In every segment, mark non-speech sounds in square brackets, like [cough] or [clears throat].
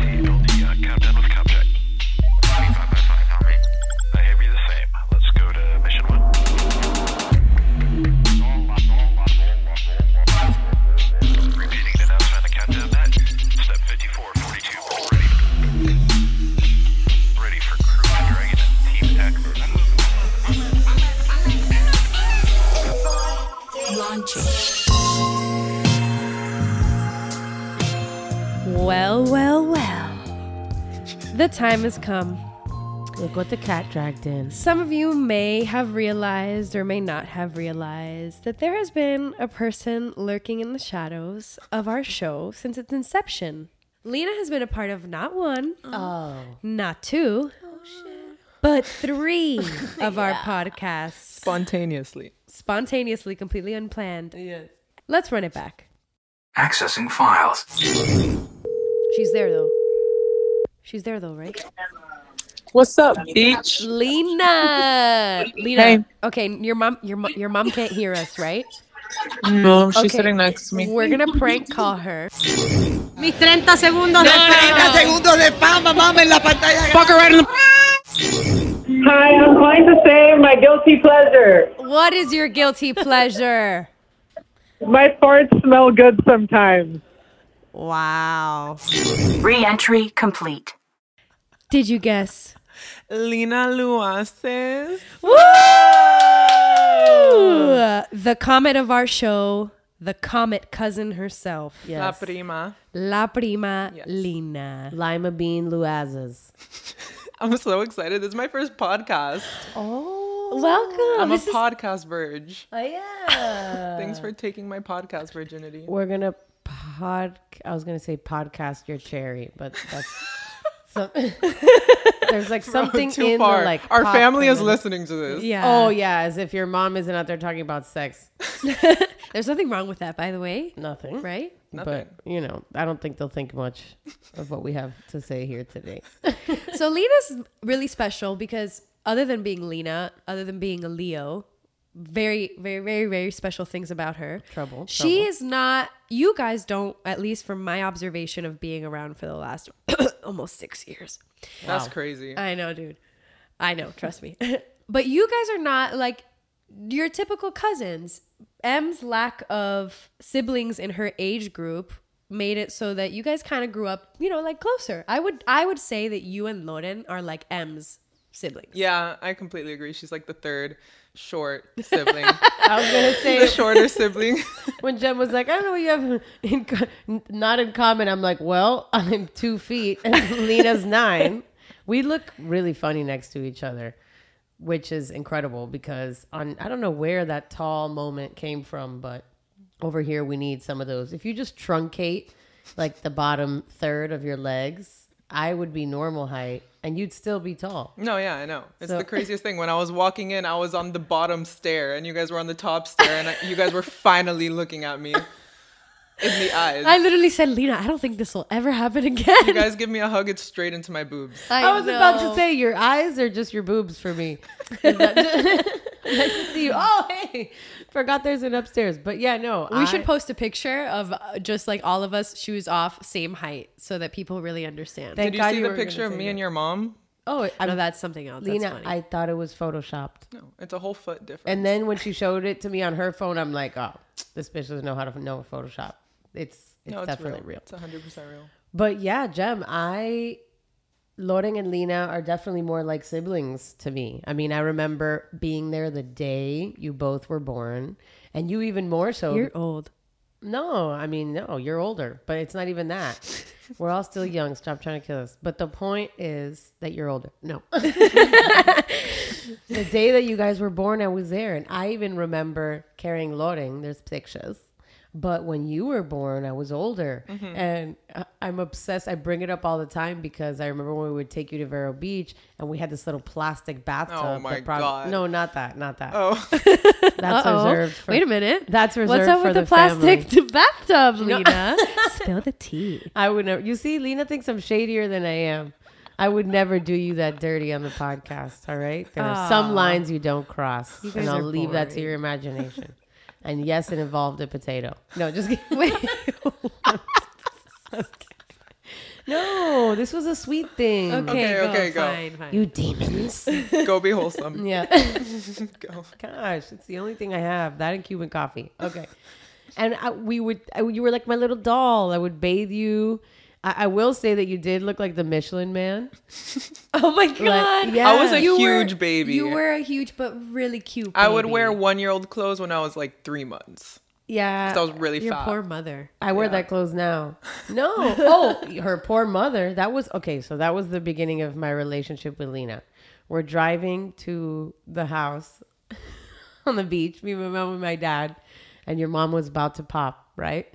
AC, time has come. Look what the cat dragged in. Some of you may have realized or may not have realized that there has been a person lurking in the shadows of our show since its inception. Lina has been a part of not one, Oh. not two, oh, but three [laughs] of our podcasts. Spontaneously. Spontaneously, completely unplanned. Yes. Let's run it back. Accessing files. She's there though. She's there though, right? What's up, bitch? Lina. [laughs] Lina. Hey. Okay, your mom your mo- your mom can't hear us, right? No, she's Okay. sitting next to me. We're gonna prank call her. Mis 30 segundos de fama. segundos de fama, mamá, en la pantalla. Fuck her right in the. Hi, I'm calling to say my guilty pleasure. What is your guilty pleasure? My farts smell good sometimes. Wow. Re-entry complete. Did you guess? Lina Luaces. Ooh, the comet of our show, the comet cousin herself. La Yes. prima. La prima Yes. Lina. Lima bean Luaces. [laughs] I'm so excited. This is my first podcast. Oh, welcome. I'm a This is- podcast verge. Oh yeah. [laughs] Thanks for taking my podcast virginity. We're gonna pod. I was gonna say podcast your cherry, but that's. [laughs] some, [laughs] there's like something Too in far. the like. Our family is community. listening to this. yeah. Oh yeah, as if your mom isn't out there talking about sex. [laughs] There's nothing wrong with that, by the way. Nothing. Right? Nothing. But you know, I don't think they'll think much of what we have to say here today. So Lina's really special because other than being Lina, other than being a Leo, very, very, very, very special things about her. Trouble, She trouble. is not. You guys don't, at least from my observation of being around for the last [coughs] almost six years. That's crazy. I know, dude. I know. Trust me. [laughs] but you guys are not like your typical cousins. M's lack of siblings in her age group made it so that you guys kind of grew up, you know, like closer. I would I would say that you and Loren are like M's siblings. yeah, I completely agree. She's like the third short sibling. [laughs] I was gonna the say shorter sibling. [laughs] when Jen was like, I don't know what you have in co- not in common. I'm like, well, I'm two feet and [laughs] Lina's nine. We look really funny next to each other, which is incredible because on I don't know where that tall moment came from, but over here we need some of those. If you just truncate like the bottom third of your legs, I would be normal height and you'd still be tall. No, yeah, I know. It's So- the [laughs] craziest thing. When I was walking in, I was on the bottom stair, and you guys were on the top stair, and I, you guys were finally looking at me. [laughs] in the eyes. I literally said, Lina, I don't think this will ever happen [laughs] again. you guys give me a hug, it's straight into my boobs. I, was about to say your eyes are just your boobs for me. Is [laughs] that nice to see you. Oh, hey, forgot there's an upstairs. But yeah, no, We should post a picture of uh, just like all of us, shoes off, same height, so that people really understand. Thank Did you God see you the picture of me that. and your mom? Oh, I know that's something else. Lina, that's funny. I thought it was photoshopped. No, it's a whole foot difference. And then when she showed it to me on her phone, I'm like, oh, this bitch doesn't know how to know Photoshop. It's it's no, it's definitely real. real. It's 100% real. But yeah, Jem, I Loring and Lina are definitely more like siblings to me. I mean, I remember being there the day you both were born, and you even more so. You're old. no, I mean, no, you're older, but it's not even that. [laughs] We're all still young. Stop trying to kill us. But the point is that you're older. No. [laughs] the day that you guys were born, I was there, and I even remember carrying Loring. There's pictures. But when you were born, I was older, mm-hmm. and I- I'm obsessed. I bring it up all the time because I remember when we would take you to Vero Beach, and we had this little plastic bathtub. Oh my that prob- God. No, not that. Not that. Oh, [laughs] [laughs] That's Uh-oh. reserved. For, Wait a minute. That's reserved What's up for with the, the family. plastic [laughs] bathtub, Lina? Spill the tea. I would never. You see, Lina thinks I'm shadier than I am. I would never do you that dirty on the podcast. All right, there are some lines you don't cross, guys and I'll are leave that to your imagination. And yes, it involved a potato. No, just kidding. [laughs] Wait. no. This was a sweet thing. Okay, Okay, go, okay, go. Fine, fine. You demons. [laughs] go be wholesome. yeah. [laughs] Go. Gosh, it's the only thing I have. That and Cuban coffee. Okay. And I, we would, I, you were like my little doll. I would bathe you. I, I will say that you did look like the Michelin man. [laughs] oh my god. yeah. I was a You were- huge baby. You were a huge but really cute. I would wear one year old clothes when I was like three months. Yeah. 'Cause I was really your fat. poor mother. I wear Yeah. that clothes now. [laughs] No. Oh, her poor mother. That was okay. So that was the beginning of my relationship with Lina. We're driving to the house [laughs] on the beach, me, my mom, and my dad, and your mom was about to pop, right?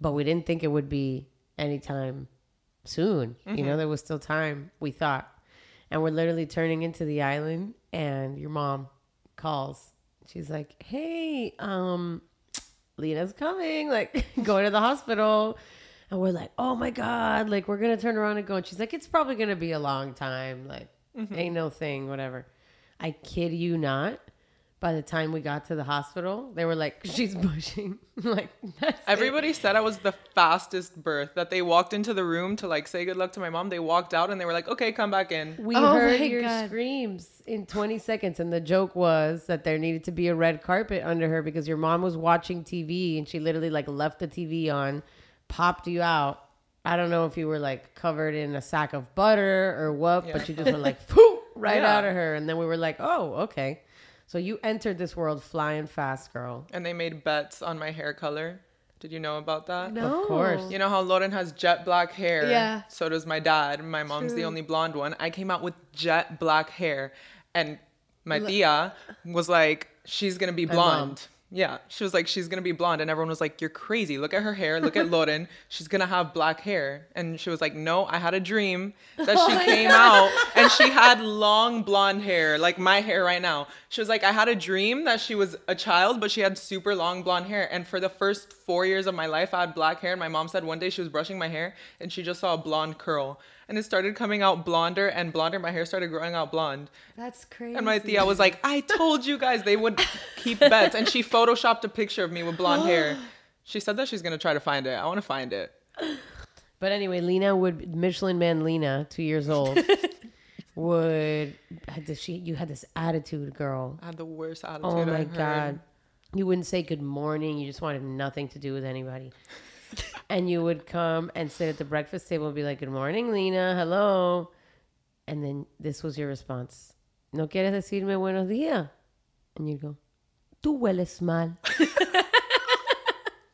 But we didn't think it would be anytime soon. You know, there was still time, we thought. And we're literally turning into the island, and your mom calls. She's like, hey, um, Lina's coming, [laughs] like [laughs] going to the hospital. And we're like, oh my God, like we're gonna turn around and go. And she's like, it's probably gonna be a long time. Like, ain't no thing, whatever. I kid you not. By the time we got to the hospital, they were like, she's [laughs] pushing. [laughs] like, that's it. Everybody said I was the fastest birth. That they walked into the room to like say good luck to my mom. They walked out and they were like, "Okay, come back in." We Oh heard your God. screams in 20 seconds. And the joke was that there needed to be a red carpet under her because your mom was watching TV and she literally like left the TV on, popped you out. I don't know if you were like covered in a sack of butter or what, but you just were like, [laughs] Poof, right Yeah. out of her. And then we were like, oh, okay. So you entered this world flying fast, girl. And they made bets on my hair color. Did you know about that? No. Of course. You know how Lauren has jet black hair? Yeah. So does my dad. My mom's the only blonde one. I came out with jet black hair. And my tia was like, she's going to be blonde. Yeah. She was like, she's going to be blonde. And everyone was like, you're crazy. Look at her hair. Look at [laughs] Lauren. She's going to have black hair. And she was like, no, I had a dream [laughs] that Oh she came out and she had long blonde hair, like my hair right now. She was like, I had a dream that she was a child, but she had super long blonde hair. And for the first four years of my life, I had black hair. And my mom said one day she was brushing my hair and she just saw a blonde curl. And it started coming out blonder and blonder. My hair started growing out blonde. That's crazy. And my tia was like, I told you guys they would keep [laughs] bets. And she photoshopped a picture of me with blonde hair. [gasps] She said that she's going to try to find it. I want to find it. [sighs] But anyway, Lina would Michelin Man Lina, two years old, [laughs] would had this, she you had this attitude, girl. I had the worst oh attitude. Oh my god. You wouldn't say good morning, you just wanted nothing to do with anybody. And you would come and sit at the breakfast table and be like, Good morning, Lina, hello. And then this was your response. No quieres decirme buenos días? And you'd go, Tú hueles mal. [laughs]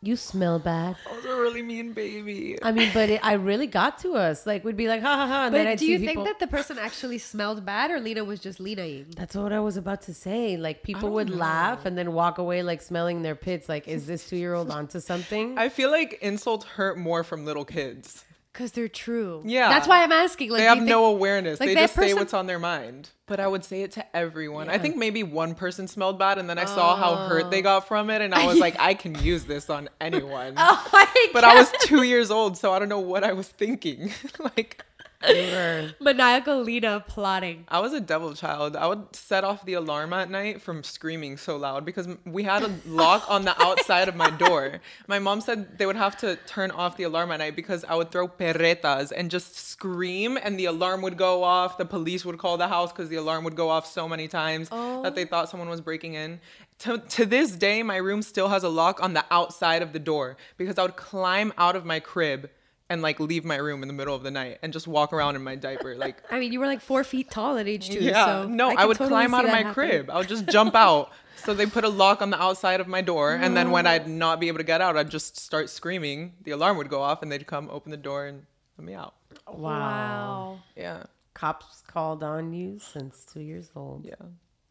you smell bad. I was a really mean baby. I mean, but it, I really got to us. Like, we'd be like, ha ha ha. And then But I'd do see you people- think that the person actually smelled bad, or Lina was just Linaing? That's what I was about to say. Like, people would know. laugh and then walk away, like, smelling their pits. Like, is this two year old onto something? I feel like insults hurt more from little kids. Because they're true. Yeah. That's why I'm asking. Like, they have you no awareness. like, they that just say what's on their mind. But I would say it to everyone. I think maybe one person smelled bad, and then I saw how hurt Oh. they got from it, and I was like, I can use this on [laughs] anyone. Oh my but I was two years old, so I don't know what I was thinking. [laughs] like, [laughs] maniacal Lina plotting. I was a devil child. I would set off the alarm at night from screaming so loud because we had a [laughs] lock on the outside of my door. My mom said they would have to turn off the alarm at night because I would throw perretas and just scream, and the alarm would go off. The police would call the house because the alarm would go off so many times that they oh. thought someone was breaking in. To, to this day, my room still has a lock on the outside of the door because I would climb out of my crib and like leave my room in the middle of the night and just walk around in my diaper like I mean, you were like four feet tall at age two. yeah, so no, I, can would totally climb out of my happening. crib. I would just jump out. [laughs] So they put a lock on the outside of my door, and then when I'd not be able to get out, I'd just start screaming. The alarm would go off, and they'd come open the door and let me out. Wow. Wow. Yeah, Cops called on you since two years old. yeah.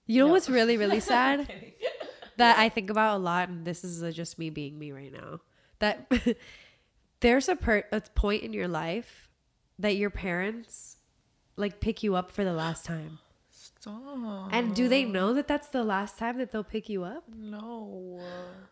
You know what's really, really [laughs] sad? that I think about a lot, and this is uh, just me being me right now. That [laughs] there's a, per- a point in your life that your parents like pick you up for the last time. Stop. And do they know that that's the last time that they'll pick you up? No.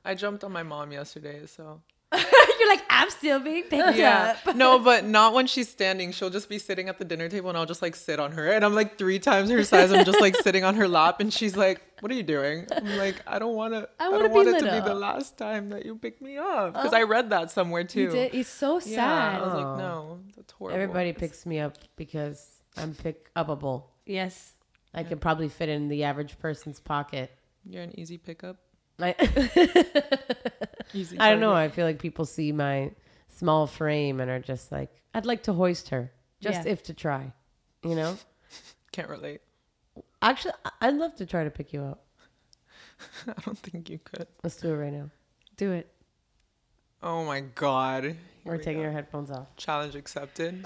I jumped on my mom yesterday, so. [laughs] You're like, I'm still being picked Yeah. up. no, but not when she's standing. She'll just be sitting at the dinner table and I'll just like sit on her. And I'm like three times her size. I'm just like [laughs] sitting on her lap and she's like, What are you doing? I'm like, I don't wanna I I, wanna don't be want it to be the last time that you pick me up. Because oh. I read that somewhere too. You did? It's so Yeah. sad. I was like, no, that's horrible. Everybody picks me up because I'm pick upable. Yes. I could probably fit in the average person's pocket. You're an easy pickup. I, [laughs] I don't know. I feel like people see my small frame and are just like, I'd like to hoist her, just Yeah. if to try. You know? [laughs] Can't relate. Actually, I'd love to try to pick you up. [laughs] I don't think you could. Let's do it right now. Do it. Oh my god. Here We're we taking go. our headphones off. Challenge accepted.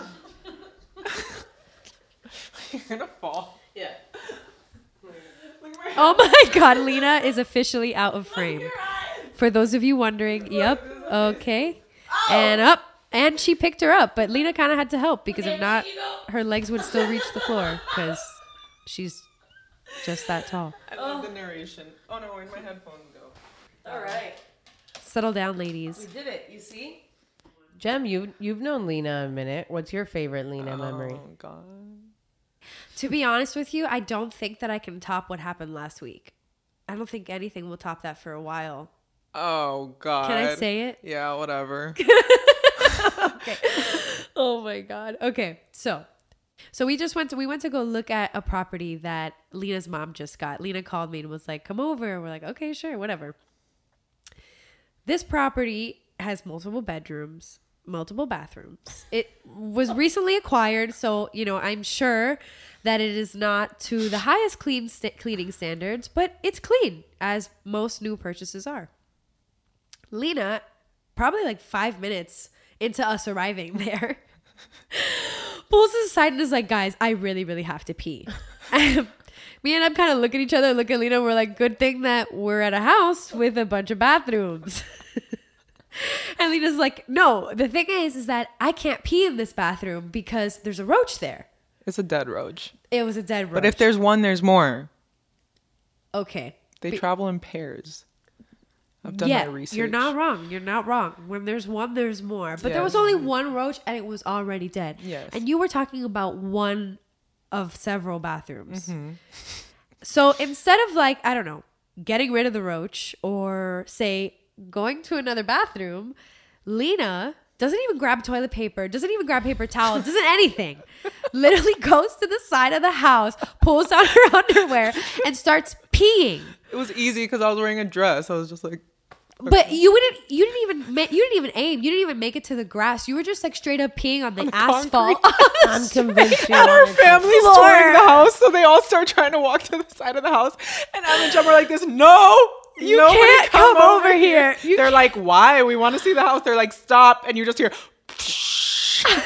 You're gonna fall. Yeah. [laughs] Oh my God, Lina is officially out of frame. For those of you wondering, yep, okay, and up, and she picked her up, but Lina kind of had to help because if not, her legs would still reach the floor because she's just that tall. I love the narration. Oh no, where'd my headphones go? All right. Settle down, ladies. We did it. You see? Jem, you you've known Lina a minute. What's your favorite Lina oh, memory? Oh my god. To be honest with you, I don't think that I can top what happened last week. I don't think anything will top that for a while. Oh god. Can I say it? Yeah, whatever. [laughs] [laughs] Okay. Oh my god. Okay, so so we just went to we went to go look at a property that Lina's mom just got. Lina called me and was like, "Come over." We're like, "Okay, sure, whatever." This property has multiple bedrooms, multiple bathrooms. It was recently acquired, so you know I'm sure that it is not to the highest clean st- cleaning standards, but it's clean as most new purchases are. Lina, probably like five minutes into us arriving there, [laughs] pulls us aside and is like, guys, I really, really have to pee. [laughs] Me and I'm kind of look at each other, look at Lina. We're like, good thing that we're at a house with a bunch of bathrooms. [laughs] and Lina's like, no, the thing is, is that I can't pee in this bathroom because there's a roach there. It's a dead roach. It was a dead roach. But if there's one, there's more. okay, They Be- travel in pairs. I've done yeah, my research. you're not wrong. You're not wrong. When there's one, there's more. But there was only one roach, and it was already dead. Yes. And you were talking about one of several bathrooms. Mm-hmm. So instead of like I don't know, getting rid of the roach or say going to another bathroom, Lina doesn't even grab toilet paper, doesn't even grab paper towel, doesn't anything. Literally [laughs] goes to the side of the house, pulls down her [laughs] underwear, and starts peeing. It was easy because I was wearing a dress. I was just like, But you wouldn't. You didn't even. You didn't even aim. You didn't even make it to the grass. You were just like straight up peeing on the, asphalt. [laughs] I'm convinced you and our family's floor. touring the house, so they all start trying to walk to the side of the house. And Em and Jem are like this, no, You nobody can't come over here. You They're like, why? We want to see the house. They're like, stop. And you just hear,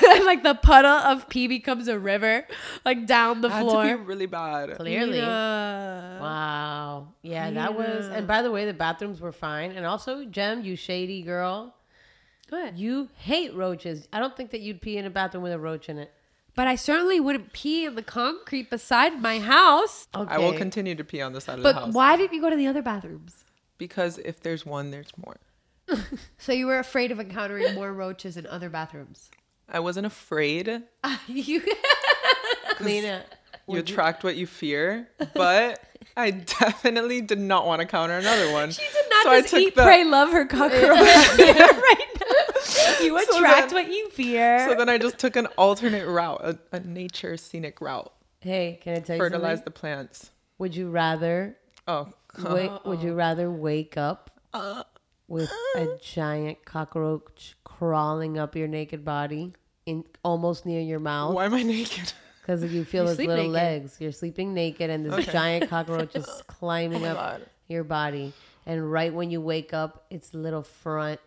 and [laughs] like the puddle of pee becomes a river, like down the had to be floor. really bad. Clearly. Yeah. Wow. Yeah, that was. And by the way, the bathrooms were fine. And also, Jem, you shady girl. Go ahead. You hate roaches. I don't think that you'd pee in a bathroom with a roach in it. But I certainly wouldn't pee in the concrete beside my house. I will continue to pee on the side of the house. But why didn't you go to the other bathrooms? Because if there's one, there's more. [laughs] So you were afraid of encountering more roaches in other bathrooms. I wasn't afraid. [laughs] you [laughs] Lina, You attract what you fear, but I definitely did not want to counter another one. She did not So I took eat, the- pray, love her cockroach right now. You So attract then- what you fear. So then I just took an alternate route, a, a nature scenic route. hey, can I tell you Fertilize something? the plants. Would you rather Oh, wait, would you [laughs] rather wake up Uh, with a giant cockroach crawling up your naked body in almost near your mouth? why am I naked? [laughs] Because you feel his little naked. legs. You're sleeping naked, and this giant [laughs] cockroach is climbing Oh up God. your body. And right when you wake up, its little front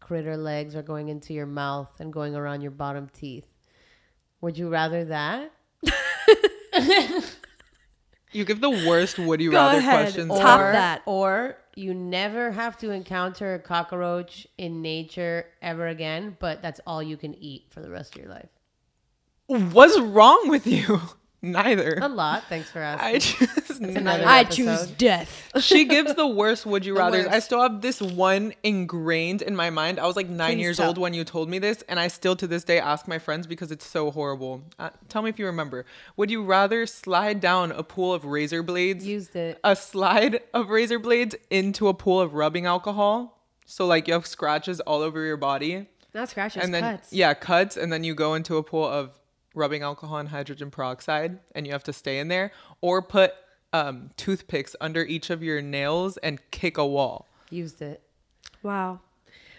critter legs are going into your mouth and going around your bottom teeth. Would you rather that? You give the worst would you Go rather ahead. questions. Top that. Or you never have to encounter a cockroach in nature ever again, but that's all you can eat for the rest of your life. What's wrong with you? Neither. A lot. Thanks for asking. I choose neither. I episode. choose death. she gives the worst would you rather. I still have this one ingrained in my mind. I was like nine Please years tell. old when you told me this, and I still to this day ask my friends because it's so horrible. Uh, tell me if you remember. Would you rather slide down a pool of razor blades, Used it. a slide of razor blades into a pool of rubbing alcohol? So like you have scratches all over your body, Not scratches, and then cuts. yeah, cuts, and then you go into a pool of rubbing alcohol and hydrogen peroxide, and you have to stay in there, or put um, toothpicks under each of your nails and kick a wall. Used it. Wow.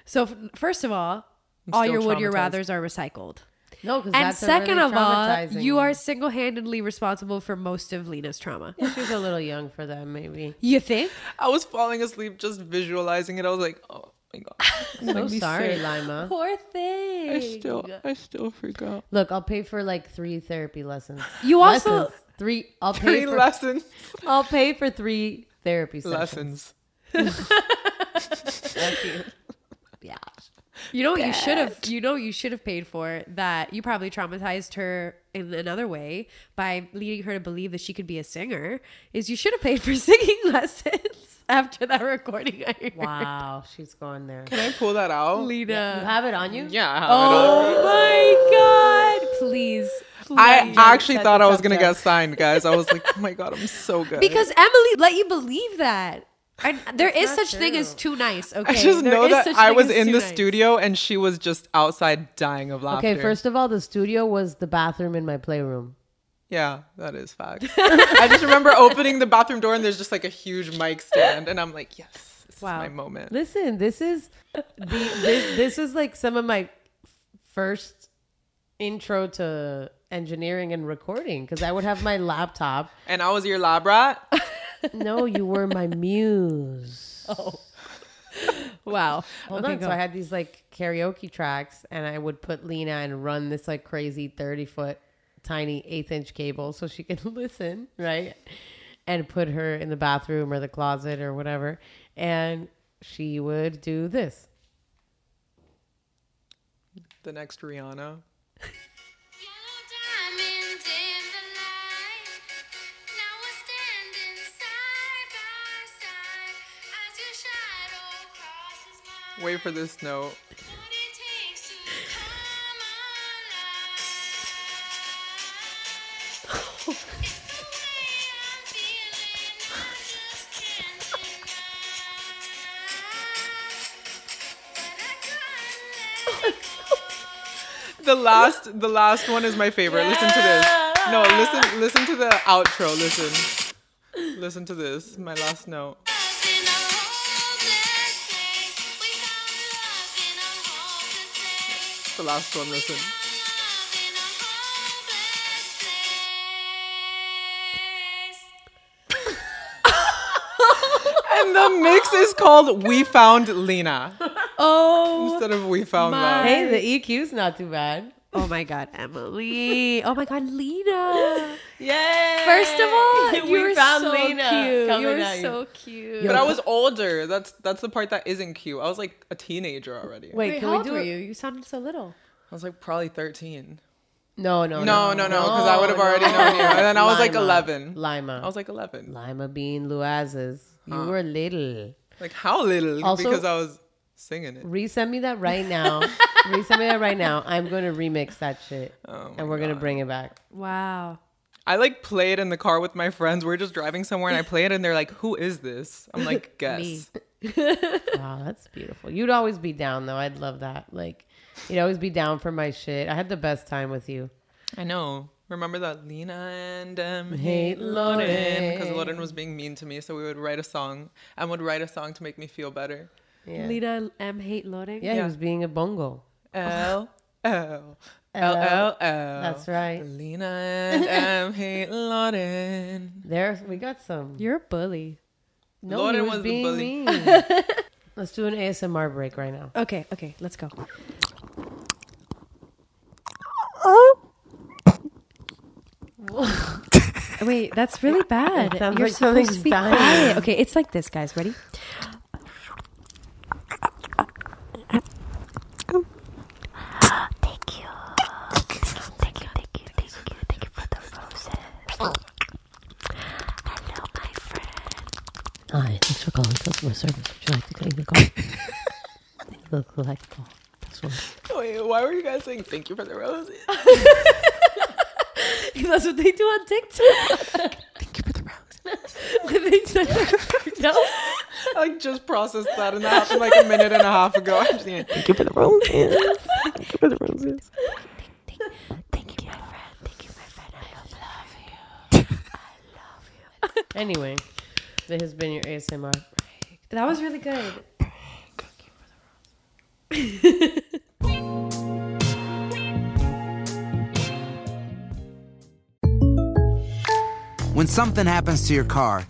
So f- first of all, I'm all your would your traumatized. rathers are recycled. No, because And that's a second really of all, you one. are single handedly responsible for most of Lina's trauma. Yeah, she's a little young for that, maybe. You think? I was falling asleep just visualizing it. I was like, oh my god. [laughs] So Make me sorry, sick. Lima. Poor thing. I still, I still forgot. Look, I'll pay for like three therapy lessons. You also- Lessons. three. I'll pay Three for. lessons. [laughs] I'll pay for three therapy sessions. Lessons. Thank you. Yeah. You know what you should have you know what you should have paid for that you probably traumatized her in another way by leading her to believe that she could be a singer is you should have paid for [laughs] singing lessons [laughs] after that recording I heard. Wow, she's going there. Can I pull that out? Lina. You have it on you? Yeah. I have Oh my god. Please. it on. I actually thought I was gonna get signed, guys. I was like, [laughs] oh my god, I'm so good. Because Emily let you believe that. And there is not such thing as too nice, okay? I just There know that I was in the nice. studio and she was just outside dying of laughter. Okay, first of all, the studio was the bathroom in my playroom. Yeah, that is fact. [laughs] I just remember opening the bathroom door and there's just like a huge mic stand, and I'm like, yes, this Wow. is my moment. Listen, this is the this, this is like some of my first intro to engineering and recording because I would have my laptop. [laughs] And I was your lab rat. No, you were my muse. [laughs] Oh. Wow. Hold Okay, on. go. So I had these like karaoke tracks, and I would put Lina and run this like crazy thirty foot tiny eighth inch cable so she could [laughs] listen, right? And put her in the bathroom or the closet or whatever, and she would do this. the next Rihanna. Wait for this note. The last, the last one is my favorite. Listen to this. No, listen, listen to the outro. Listen, listen to this. My last note. The last one. Listen. [laughs] And the mix is called "We Found Lina" Oh instead of "We Found my- Love." Hey, the EQ's not too bad. Oh my god, Emily. Oh my god, Lina. Yay! First of all, [laughs] We you were found so Lina cute. You were so cute. But I was older. That's that's the part that isn't cute. I was like a teenager already. Wait, Wait, can how we old do were it? you? You sounded so little. I was like probably 13. No, no, No, no, no, because I would have already known you. And then I was like 11. Lima. I was like 11. Lima being Luaces. You were little. Like how little? Also- because I was singing it. Resend me that right now. [laughs] Resend me that right now. I'm going to remix that shit. Oh and we're going to bring it back. Wow. I like play it in the car with my friends. We're just driving somewhere and I play it and they're like, "Who is this?" I'm like, [laughs] "Guess." [laughs] Wow, that's beautiful. You'd always be down though. I'd love that. Like, you'd always be down for my shit. I had the best time with you. I know. Remember that Lina and um, Hate hate Loden because Loden. Loden was being mean to me, so we would write a song and would write a song to make me feel better. Yeah. Lina M hate loading. Yeah, he Yeah. was being a bongo. L [laughs] L L L L. That's right. Lina and um, hate Loden. There, we got some. You're a bully. No, Lauren he was, was the being bully. mean. [laughs] Let's do an ASMR break right now. Okay, okay, let's go. Oh [laughs] wait, that's really bad. It sounds You're like something's supposed to be dying. quiet. Okay, it's like this, guys. Ready? Hi, thanks for calling customer service. Would you like to take the call? you [laughs] look like the call. This one. Wait, why were you guys saying thank you for the roses? [laughs] That's what they do on TikTok. thank you for the roses. they say, no. I like just processed that and that happened like a minute and a half ago. I'm just thinking, thank you for the roses. [laughs] Thank you for the roses. Thank, thank, thank you, my friend. Thank you, my friend. I love you. I love you. Anyway, this has been your ASMR. That was really good. When something happens to your car,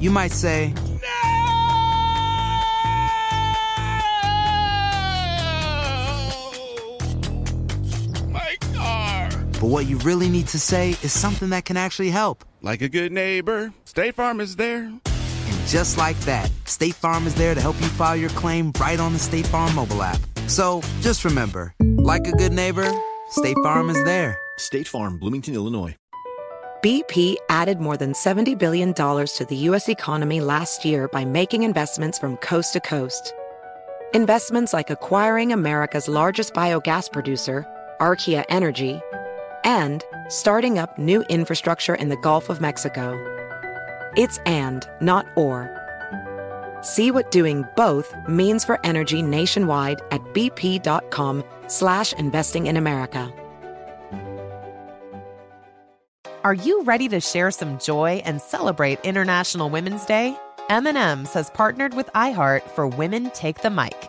you might say, My car. but what you really need to say is something that can actually help. Like a good neighbor, State Farm is there. And just like that, State Farm is there to help you file your claim right on the State Farm mobile app. So just remember, like a good neighbor, State Farm is there. State Farm, Bloomington, Illinois. BP added more than $70 billion to the U.S. economy last year by making investments from coast to coast. Investments like acquiring America's largest biogas producer, Archaea Energy, and starting up new infrastructure in the Gulf of Mexico. It's and, not or. See what doing both means for energy nationwide at bp.com slash investing in America. Are you ready to share some joy and celebrate International Women's Day? M&M's has partnered with iHeart for Women Take the Mic,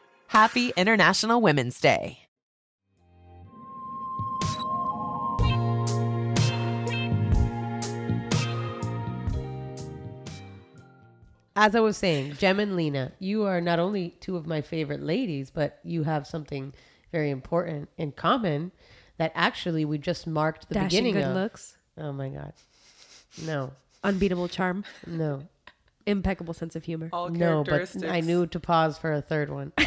Happy International Women's Day. As I was saying, Jem and Lina, you are not only two of my favorite ladies, but you have something very important in common that actually we just marked the Dashing beginning good of. looks. Oh my god. No. Unbeatable charm. No. Impeccable sense of humor. All No, but characteristics. I knew to pause for a third one. [laughs]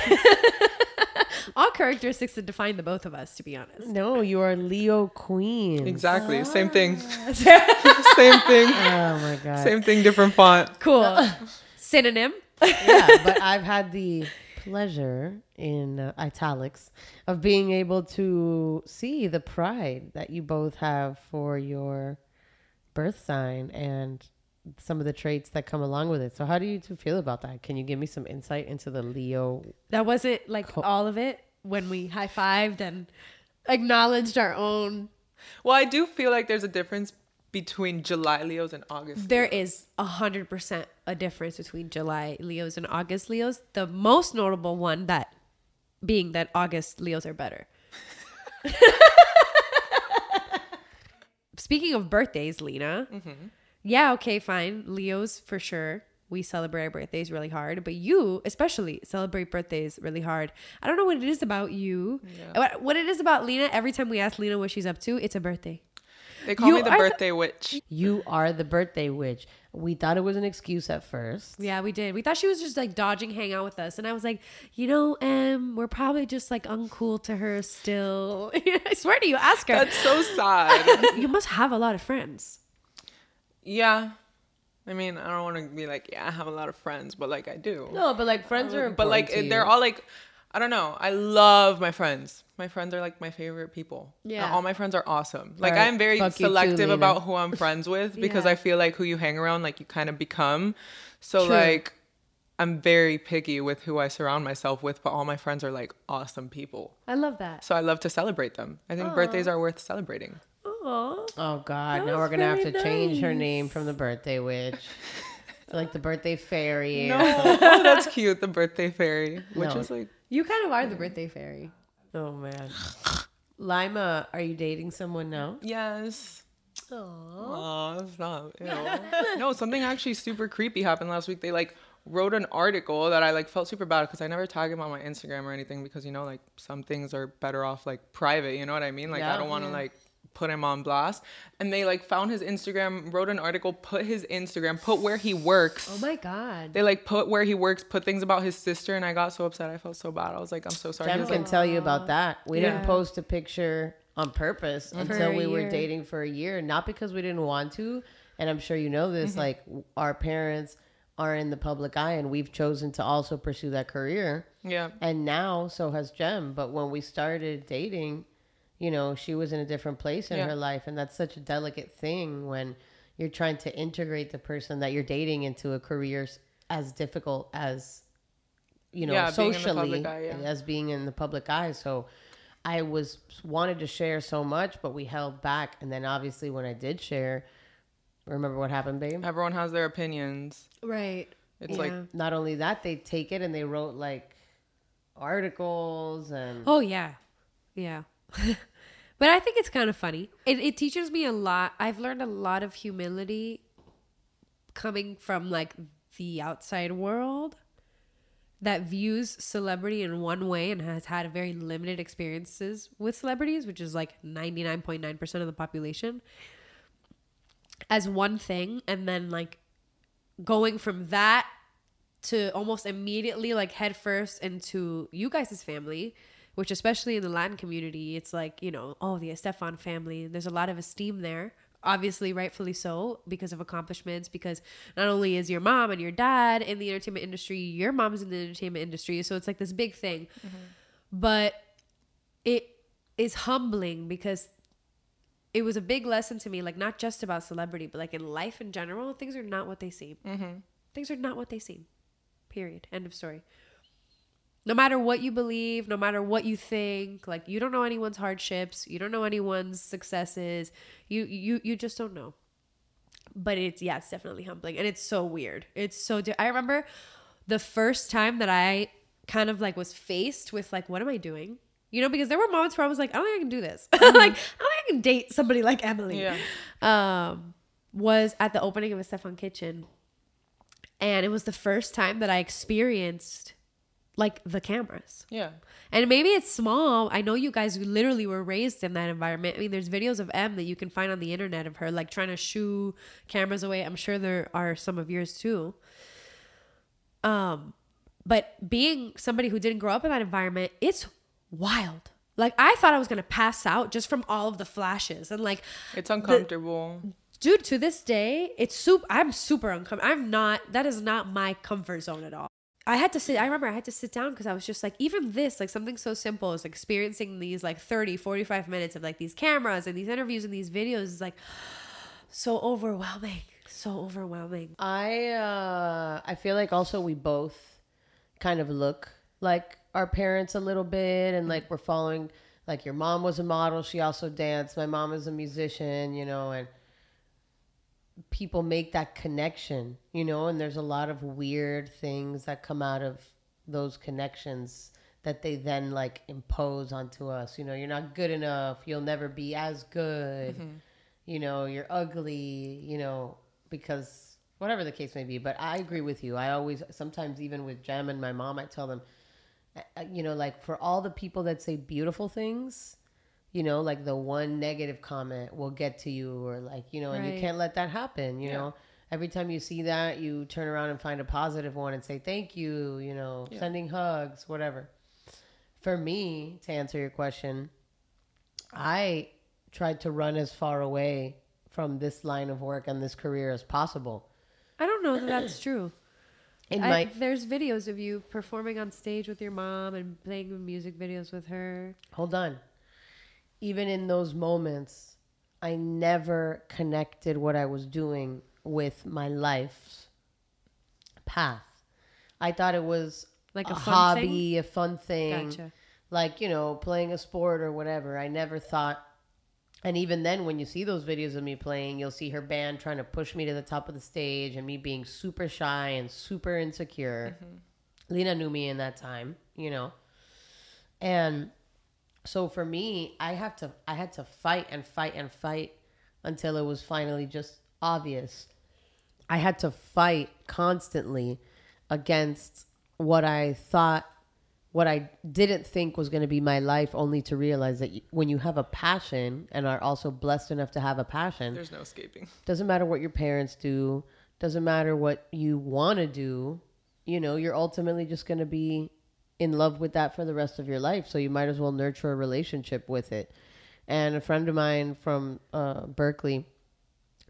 All characteristics that define the both of us, to be honest. No, you are Leo Queen. Exactly. Same thing. [laughs] Same thing. Oh my god. Same thing, different font. Cool. Synonym yeah, [laughs] but I've had the pleasure in uh, italics of being able to see the pride that you both have for your birth sign and some of the traits that come along with it. So how do you two feel about that? Can you give me some insight into the Leo? That wasn't like all of it when we high fived and acknowledged our own. Well, I do feel like there's a difference between July Leos and August. There is a hundred percent a difference between July Leos and August Leos. The most notable one that being that August Leos are better. [laughs] Speaking of birthdays, Lina. Mm-hmm. Yeah, okay, fine. Leos for sure. We celebrate our birthdays really hard, but you especially celebrate birthdays really hard. I don't know what it is about you. What, what it is about Lina. Every time we ask Lina what she's up to, it's a birthday. They call You me the are the- birthday witch. You are the birthday witch. We thought it was an excuse at first. Yeah, we did. We thought she was just like dodging hang out with us. And I was like, you know, um, we're probably just like uncool to her still. [laughs] I swear to you, ask her. That's so sad. [laughs] you must have a lot of friends. Yeah. I mean, I don't want to be like, yeah, I have a lot of friends, but like I do. No, but like friends um, are but like they're all like I don't know. I love my friends. My friends are like my favorite people. Yeah. all my friends are awesome. Like I'm very fuck you too, selective about who I'm friends with [laughs] because I feel like who you hang around, like you kind of become. So True. like, I'm very picky with who I surround myself with. But all my friends are like awesome people. I love that. So I love to celebrate them. I think birthdays are worth celebrating. Aww. Oh God! That now we're gonna have to very change her name from the birthday witch [laughs] like the birthday fairy. No, [laughs] oh, that's cute. The birthday fairy, which No. is like You kind of are the birthday fairy. Oh man, Lima, are you dating someone now? Yes. Oh, stop. Ew. no, something actually super creepy happened last week. They like wrote an article that I like felt super bad because I never tag him on my Instagram or anything because you know like some things are better off like private. You know what I mean? Like Yeah. I don't want to like put him on blast. And they like found his Instagram, wrote an article, put his Instagram, put where he works. Oh my god. They like put where he works, put things about his sister, and I got so upset. I felt so bad. I was like, I'm so sorry. He Jem was can like, tell you about that. We didn't post a picture on purpose until a we were dating for a year, not because we didn't want to. And I'm sure you know this. Mm-hmm. Like our parents are in the public eye, and we've chosen to also pursue that career. yeah. And now, so has Jem. But when we started dating, you know, she was in a different place in Yeah. her life. And that's such a delicate thing when you're trying to integrate the person that you're dating into a career as difficult as, you know, Yeah, being in the socially public eye, yeah. as being in the public eye. So I was wanted to share so much, but we held back. And then obviously when I did share, remember what happened, babe? Everyone has their opinions. Right. It's like Not only that, they take it and they wrote like articles and Oh yeah, yeah. [laughs] but I think it's kind of funny. It it teaches me a lot. I've learned a lot of humility coming from like the outside world that views celebrity in one way and has had very limited experiences with celebrities, which is like 99.9% of the population, as one thing. And then like going from that to almost immediately like head first into you guys' family, which especially in the Latin community, it's like, you know, oh, the Estefan family. There's a lot of esteem there. Obviously, rightfully so, because of accomplishments, because not only is your mom and your dad in the entertainment industry, your mom's in the entertainment industry. So it's like this big thing. Mm-hmm. But it is humbling because it was a big lesson to me, like not just about celebrity, but like in life in general, things are not what they seem. Mm-hmm. Things are not what they seem. Period. End of story. No matter what you believe, no matter what you think, like you don't know anyone's hardships, you don't know anyone's successes. You you you just don't know. But it's yeah, it's definitely humbling and it's so weird. It's so di- I remember the first time that I kind of like was faced with like what am I doing? You know, because there were moments where I was like, I don't think I can do this. [laughs] like, I don't think I can date somebody like Emily. Yeah. Um, was at the opening of Estefan Kitchen. And it was the first time that I experienced like the cameras. yeah. And maybe it's small. I know you guys literally were raised in that environment. I mean, there's videos of M that you can find on the internet of her like trying to shoo cameras away. I'm sure there are some of yours too. Um, but being somebody who didn't grow up in that environment, it's wild. Like I thought I was gonna pass out just from all of the flashes and like It's uncomfortable. dude, to this day, it's super. I'm super uncomfortable. I'm not. That is not my comfort zone at all. I had to sit. I remember I had to sit down because I was just like, even this, like something so simple is experiencing these like 30, 45 minutes of like these cameras and these interviews and these videos is like [gasps] so overwhelming. So overwhelming. I uh I feel like also we both kind of look like our parents a little bit and like we're following like your mom was a model, she also danced. My mom is a musician, you know, and people make that connection, you know, and there's a lot of weird things that come out of those connections that they then like impose onto us. You know, you're not good enough, you'll never be as good. Mhm. You know, you're ugly, you know, because whatever the case may be. But I agree with you. I always sometimes even with Jem and my mom, I tell them uh, you know, like for all the people that say beautiful things, you know, like the one negative comment will get to you, or like, you know, and you can't let that happen, you Yeah. know. Every time you see that, you turn around and find a positive one and say thank you, you know, Yeah. sending hugs, whatever. For me, to answer your question, I tried to run as far away from this line of work and this career as possible. I don't know that that's true. [clears throat] In I- my there's videos of you performing on stage with your mom and playing music videos with her. hold on. Even in those moments, I never connected what I was doing with my life's path. I thought it was Like a, a hobby, a fun thing, Gotcha. like you know, playing a sport or whatever. I never thought. And even then, when you see those videos of me playing, you'll see her band trying to push me to the top of the stage, and me being super shy and super insecure. Mm-hmm. Lina knew me in that time, you know. And so for me, I have to I had to fight and fight and fight until it was finally just obvious. I had to fight constantly against what I thought what I didn't think was going to be my life only to realize that when you have a passion and are also blessed enough to have a passion There's no escaping. doesn't matter what your parents do doesn't matter what you want to do you know you're ultimately just going to be in love with that for the rest of your life so you might as well nurture a relationship with it and a friend of mine from uh, Berklee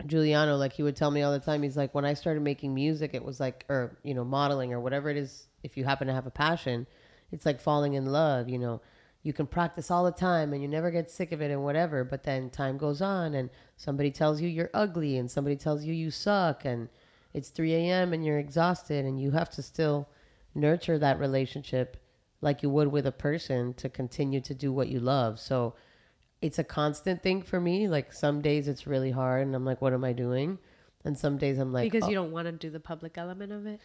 Giuliano, like he would tell me all the time, he's like, when I started making music, it was like, or, you know, modeling or whatever it is, if you happen to have a passion, it's like falling in love, you know. You can practice all the time and you never get sick of it and whatever, but then time goes on and somebody tells you you're ugly and somebody tells you you suck and it's 3 a.m. and you're exhausted and you have to still nurture that relationship like you would with a person to continue to do what you love. So, it's a constant thing for me. Like some days it's really hard and I'm like, what am I doing? And some days I'm like, because oh. you don't want to do the public element of it.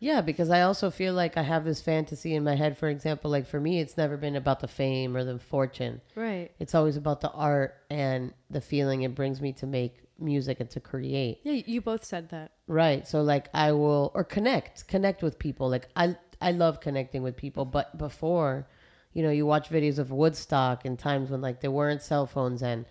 Yeah, because I also feel like I have this fantasy in my head. For example, like for me, it's never been about the fame or the fortune. Right. It's always about the art and the feeling it brings me to make music and to create. Yeah, you both said that. Right. So like I will or connect, connect with people. Like I I love connecting with people, but before, you know, you watch videos of Woodstock and times when like there weren't cell phones and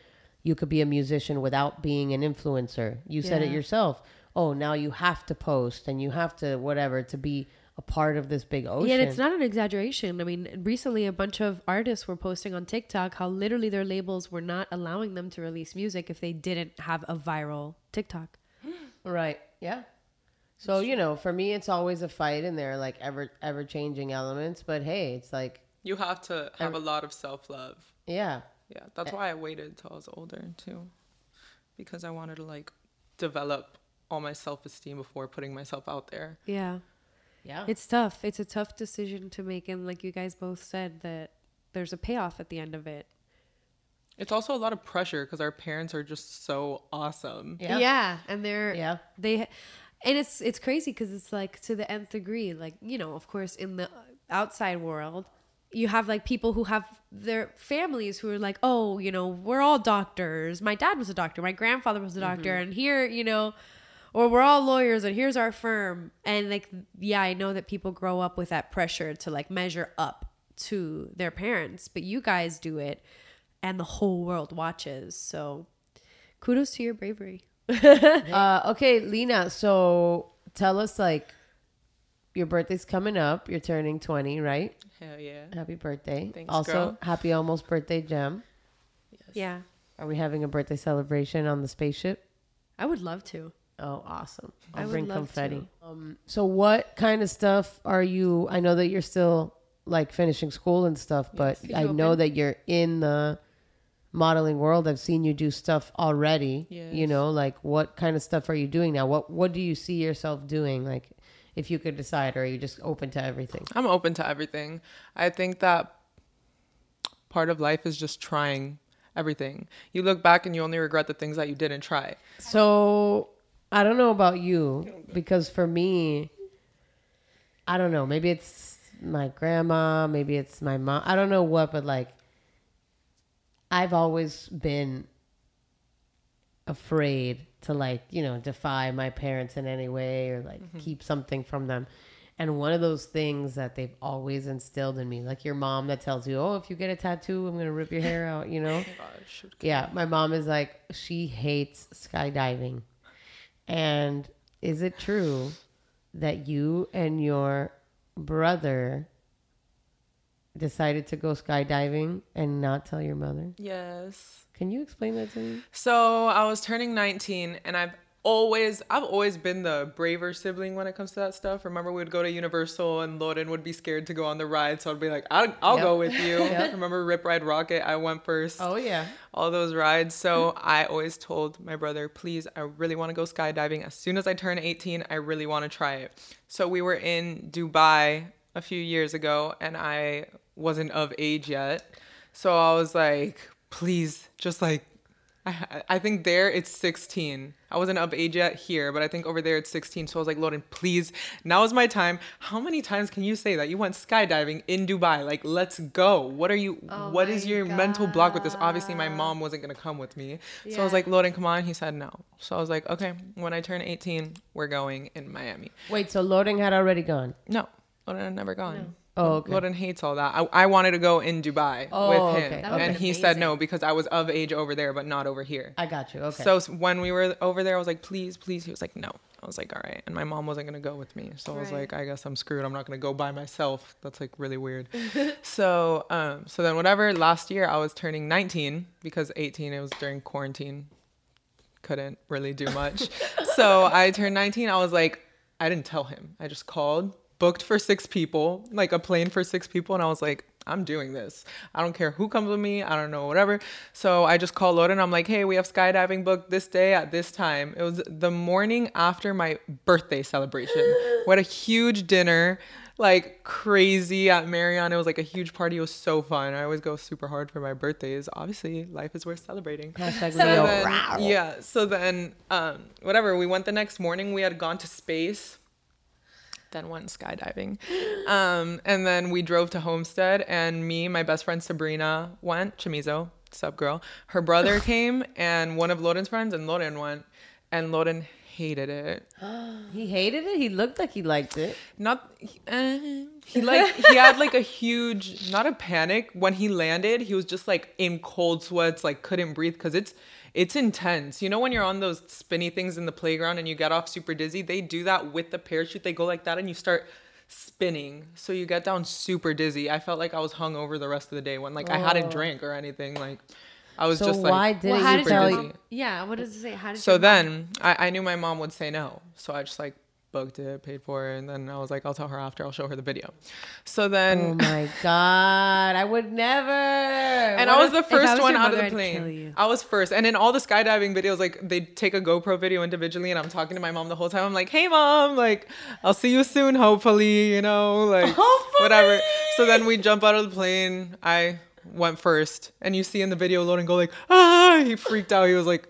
you could be a musician without being an influencer. You said it yourself. Oh, now you have to post and you have to whatever to be a part of this big ocean. Yeah, and it's not an exaggeration. I mean, recently a bunch of artists were posting on TikTok how literally their labels were not allowing them to release music if they didn't have a viral TikTok. [gasps] Right. Yeah. So, you know, for me it's always a fight and there are like ever ever changing elements, but hey, it's like You have to have a lot of self love. yeah. Yeah, that's eh why I waited till I was older too, because I wanted to like develop all my self esteem before putting myself out there. Yeah. Yeah. It's tough. It's a tough decision to make. And like you guys both said, that there's a payoff at the end of it. It's also a lot of pressure because our parents are just so awesome. Yeah. yeah And they're, Yeah. they, and it's, it's crazy because it's like to the nth degree. Like, you know, of course, in the outside world, you have like people who have their families who are like, oh, you know, we're all doctors. My dad was a doctor. My grandfather was a doctor. Mm-hmm. And here, you know, or we're all lawyers and here's our firm. And like, yeah, I know that people grow up with that pressure to like measure up to their parents, but you guys do it and the whole world watches. So kudos to your bravery. [laughs] uh, okay, Lina. So tell us, like, your birthday's coming up. You're turning 20, right? Hell yeah. Happy birthday. Thanks, also, girl. happy almost birthday, Jem. Yeah. Are we having a birthday celebration on the spaceship? I would love to. Oh, awesome! I I'll would bring love confetti. to. Um, so what kind of stuff are you? I know that you're still like finishing school and stuff, but Did I you know that you're in the modeling world. I've seen you do stuff already. You know, like what kind of stuff are you doing now? What What do you see yourself doing? Like, if you could decide, or are you just open to everything? I'm open to everything. I think that part of life is just trying everything. You look back and you only regret the things that you didn't try. So I don't know about you because for me, I don't know. Maybe it's my grandma, maybe it's my mom. I don't know what, but like, I've always been afraid to like you know defy my parents in any way or like mm-hmm. keep something from them. And one of those things that they've always instilled in me, like your mom that tells you, "Oh, if you get a tattoo, I'm gonna rip your hair out," you [laughs] know. Oh, yeah, my mom is like she hates skydiving. And is it true that you and your brother decided to go skydiving and not tell your mother? Yes. Can you explain that to me? So I was turning 19 and I've always I've always been the braver sibling when it comes to that stuff. Remember we would go to Universal and Loden would be scared to go on the ride, so I'd be like, I'll, I'll Yep. go with you. [laughs] Yep. Remember Rip Ride Rockit? I went first. Oh yeah. all those rides. So I always told my brother, please, I really want to go skydiving. As soon as I turn 18, I really want to try it. So we were in Dubai a few years ago and I wasn't of age yet. So I was like, please, just like, I, I think there it's 16. I wasn't of age yet here, but I think over there it's 16. So I was like, Loden, please, now is my time. How many times can you say that you went skydiving in Dubai? Like, let's go. What are you, oh what is your mental block with this? Obviously, my mom wasn't going to come with me. So I was like, Loden, come on. He said no. So I was like, okay, when I turn 18, we're going in Miami. Wait, so loading had already gone. No, Loden had never gone. Oh, okay. Hates all that. I, I wanted to go in Dubai Oh, with him. okay. And he said no because I was of age over there, but not over here. I got you. Okay. So when we were over there, I was like, please, please. He was like, no. I was like, all right. And my mom wasn't gonna go with me, so I was like, I guess I'm screwed. I'm not gonna go by myself. That's like really weird. [laughs] so, um, so then whatever. Last year I was turning 19 because 18 it was during quarantine. Couldn't really do much. [laughs] so I turned 19. I was like, I didn't tell him. I just called, booked for six people, like a plane for six people, and I was like, I'm doing this. I don't care who comes with me. I don't know, whatever. So I just called Loden. I'm like, hey, we have skydiving booked this day at this time. It was the morning after my birthday celebration. we had a huge dinner, like crazy at Marion. It was like a huge party. It was so fun. I always go super hard for my birthdays. Obviously, life is worth celebrating. Hashtag So then- yeah. So then, um, whatever. We went the next morning. We had gone to space. Then went skydiving, um, and then we drove to Homestead. And me, my best friend Sabrina went. Chamizo, sub girl. Her brother [laughs] came, and one of Loden's friends, and Loden went. And Loden hated it. [gasps] he hated it. He looked like he liked it. Not uh, he like he had like a huge not a panic when he landed. He was just like in cold sweats, like couldn't breathe because it's it's intense. You know when you're on those spinny things in the playground and you get off super dizzy, they do that with the parachute. They go like that and you start spinning, so you get down super dizzy. I felt like I was hung over the rest of the day when like I hadn't oh. drank or anything. Like I was So just like why didn't Well, you did super tell your dizzy. mom, yeah, what does it say? How did So mom- then I, I knew my mom would say no. So I just like booked it, paid for it, and then I was like, I'll tell her after. I'll show her the video. So then, Oh my [laughs] god! I would never. and What I was if- the first was one out of the plane. I was first, and in all the skydiving videos, like they take a GoPro video individually, and I'm talking to my mom the whole time. I'm like, Hey, mom, like I'll see you soon, hopefully, you know, like [laughs] whatever. So then we jump out of the plane. I went first, and you see in the video, Loden go like, ah, he freaked out. He was like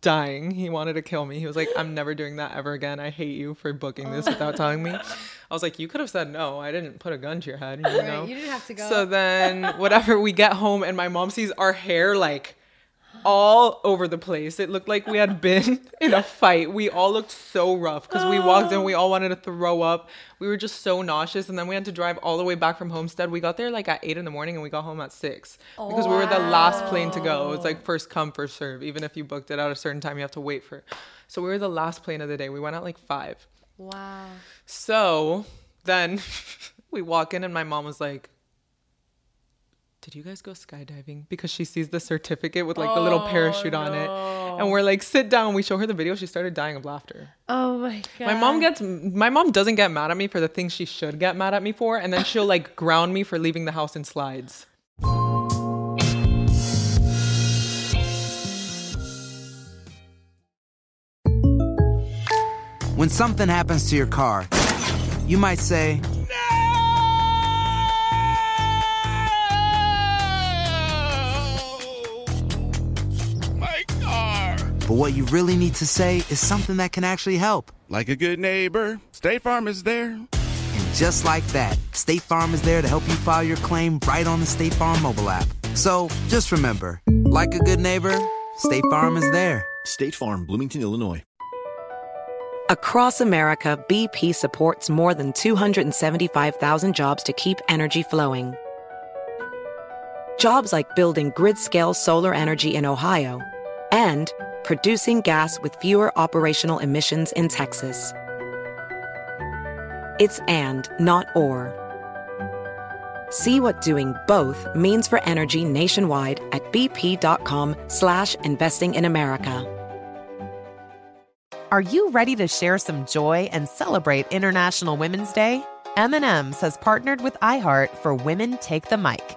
dying. He wanted to kill me. He was like, I'm never doing that ever again. I hate you for booking this oh. without telling me. I was like, you could have said no. I didn't put a gun to your head, you know. you didn't have to go. So then whatever we get home and my mom sees our hair like all over the place. It looked like we had been [laughs] in a fight. We all looked so rough because we walked in, we all wanted to throw up. We were just so nauseous. And then we had to drive all the way back from Homestead. We got there like at eight in the morning and we got home at six because we were the last plane to go. It's like first come, first serve. Even if you booked it at a certain time, you have to wait for. So we were the last plane of the day. We went at like five. Wow. So then [laughs] we walk in and my mom was like, did you guys go skydiving? Because she sees the certificate with like the little Oh, parachute on it. And we're like, sit down. We show her the video. She started dying of laughter. Oh my god. My mom gets, my mom doesn't get mad at me for the things she should get mad at me for. And then she'll like ground me for leaving the house in slides. When something happens to your car, you might say, but what you really need to say is something that can actually help. Like a good neighbor, State Farm is there. And just like that, State Farm is there to help you file your claim right on the State Farm mobile app. So just remember, like a good neighbor, State Farm is there. State Farm, Bloomington, Illinois. Across America, BP supports more than 275,000 jobs to keep energy flowing. Jobs like building grid scale solar energy in Ohio and producing gas with fewer operational emissions in Texas. It's and, not or. See what doing both means for energy nationwide at bp.com slash investing in America. Are you ready to share some joy and celebrate International Women's Day? M&M's has partnered with iHeart for Women Take the Mic,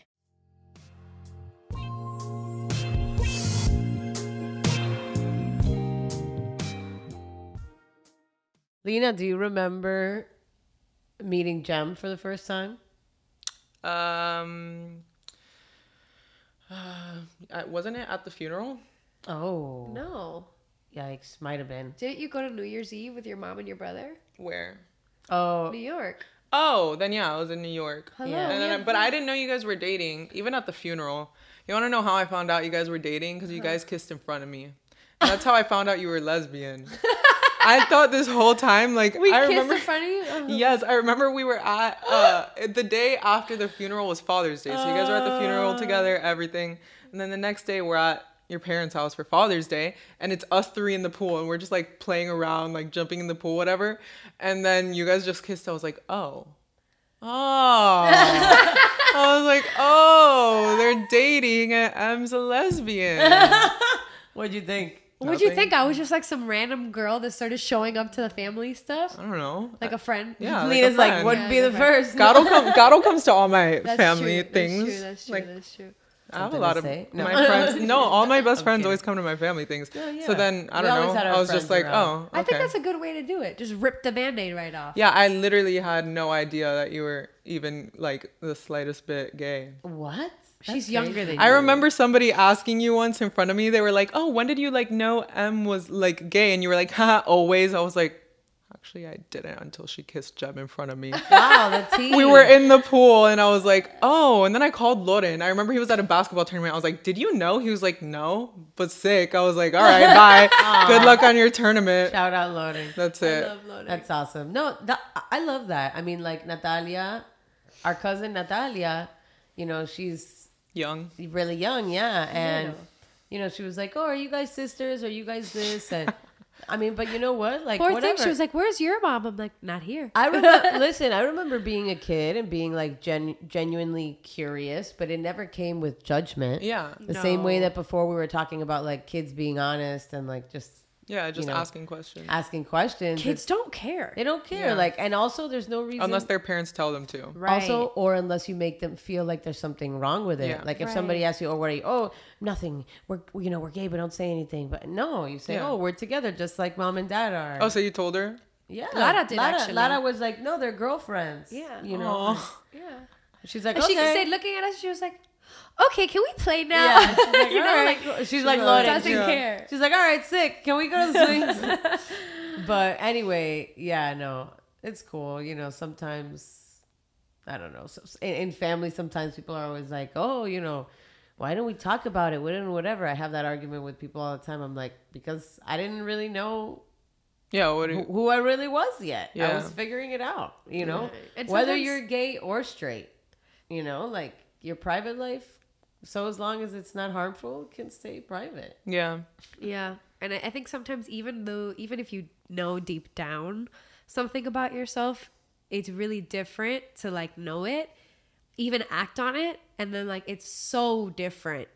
Lina, do you remember meeting Jem for the first time? Um, uh, wasn't it at the funeral? Oh. No. Yikes. Might have been. Didn't you go to New Year's Eve with your mom and your brother? Where? Oh. New York. Oh, then yeah, I was in New York. Hello. Yeah. And then I- yeah. but I didn't know you guys were dating, even at the funeral. You want to know how I found out you guys were dating? Because you guys kissed in front of me. And that's how I found out you were lesbian. [laughs] I thought this whole time, like, We I kissed remember. in front of you? Uh-huh. Yes, I remember we were at uh, the day after the funeral was Father's Day. So you guys were at the funeral together, everything. And then the next day we're at your parents' house for Father's Day, and it's us three in the pool, and we're just like playing around, like jumping in the pool, whatever. And then you guys just kissed. I was like, oh. Oh. I was like, oh, they're dating and M's a lesbian. [laughs] What'd you think? What'd you think? I was just like some random girl that started showing up to the family stuff? I don't know. Like a friend? Yeah, like a Lina's like, friend. wouldn't Yeah, be the friend. first. God'll come. God'll comes to all my That's family true. things. That's true. That's true. Like that's true. I have a lot of? No. my friends. No, [laughs] all my best friends kidding. always come to my family things. Oh, yeah. So then I don't know. I was just like, around. oh, I think that's a good way to do it. Just rip the band-aid right off. Yeah, I literally had no idea that you were even like the slightest bit gay. What? She's That's younger crazy. than I you. remember somebody asking you once in front of me. They were like, "Oh, when did you like know M was like gay?" And you were like, "Ha, always." I was like, "Actually, I didn't until she kissed Jem in front of me." [laughs] Wow, the tea. [laughs] we were in the pool and I was like, oh, and then I called Loren. I remember he was at a basketball tournament. I was like, did you know? He was like, no, but sick. I was like, all right, [laughs] bye. Good luck on your tournament. Shout out loading. That's I it. love Lola. That's awesome. No, I love that. I mean, like Natalia, our cousin Natalia, you know, she's Young. really young, yeah, and Little. you know, she was like, "Oh, are you guys sisters? Are you guys this?" And I mean, but you know what? Like, Poor whatever. thing. She was like, "Where's your mom?" I'm like, "Not here." I [laughs] remember. listen, I remember being a kid and being like gen- genuinely curious, but it never came with judgment. Yeah. The same way that before we were talking about like kids being honest and like just Yeah, just know, asking questions. asking questions. Kids don't care. they don't care. Yeah. Like, and also there's no reason Unless their parents tell them to. Right. Also, or unless you make them feel like there's something wrong with it. Yeah. Like if somebody asks you, "Oh, what are you?" "Oh, nothing. We're you know we're gay, but don't say anything." But no, you say, Yeah. "Oh, we're together, just like mom and dad are." Oh, so you told her? Yeah, Lara did Lara, actually. Lara was like, no, they're girlfriends. Yeah. you know. Yeah. She's like, And okay. she said, looking at us, she was like, "Okay, can we play now?" Yeah, she's [laughs] like, you know, "All right, like cool." she's she like, Lauren, doesn't yeah. care. She's like, all right, sick. Can we go to the swings? [laughs] but anyway, yeah, no, it's cool. You know, sometimes I don't know. So, in, in family, sometimes people are always like, oh, you know, why don't we talk about it? Whatever, whatever. I have that argument with people all the time. I'm like, because I didn't really know Yeah, what who, you, who I really was yet. I was figuring it out. You know, Right. And whether you're gay or straight. You know, like your private life. So as long as it's not harmful, it can stay private. yeah. Yeah, and I, I think sometimes even though even if you know deep down something about yourself, it's really different to like know it, even act on it, and then like it's so different